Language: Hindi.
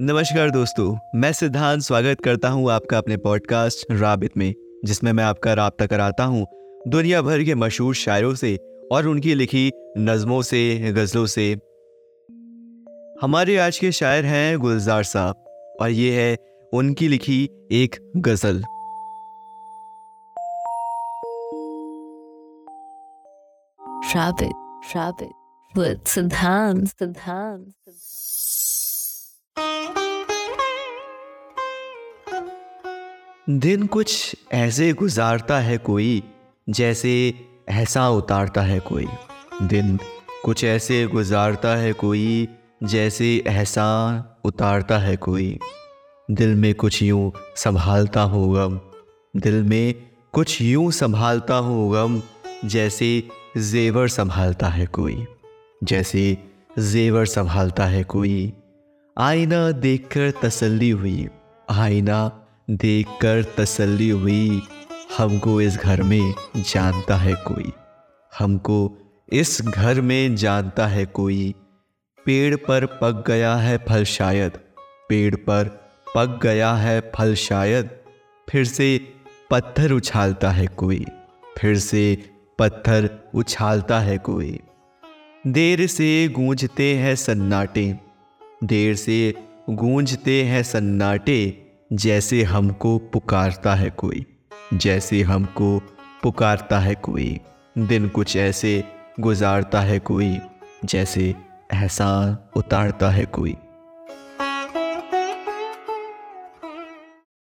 नमस्कार दोस्तों मैं सिद्धांत स्वागत करता हूँ आपका अपने पॉडकास्ट राबित में जिसमें मैं आपका रबता कराता हूँ दुनिया भर के मशहूर शायरों से और उनकी लिखी नज़मों से गज़लों से। हमारे आज के शायर हैं गुलजार साहब और ये है उनकी लिखी एक गज़ल। rabbit, with Siddhant, Siddhant, दिन कुछ ऐसे गुजारता है कोई, जैसे ऐसा उतारता है कोई। दिन कुछ ऐसे गुजारता है कोई, जैसे ऐसा उतारता है कोई। दिल में कुछ यूँ संभालता हो गम, दिल में कुछ यूँ संभालता हो गम, जैसे जेवर संभालता है कोई। जैसे जेवर संभालता है कोई। आईना देखकर तसल्ली हुई, आईना देखकर तसल्ली हुई, हमको इस घर में जानता है कोई। हमको इस घर में जानता है कोई। पेड़ पर पक गया है फल शायद। पेड़ पर पक गया है फल शायद। फिर से पत्थर उछालता है कोई। फिर से पत्थर उछालता है कोई। देर से गूंजते हैं सन्नाटे। देर से गूंजते हैं सन्नाटे। जैसे हमको पुकारता है कोई, जैसे हमको पुकारता है कोई, दिन कुछ ऐसे गुजारता है कोई, जैसे एहसान उतारता है कोई।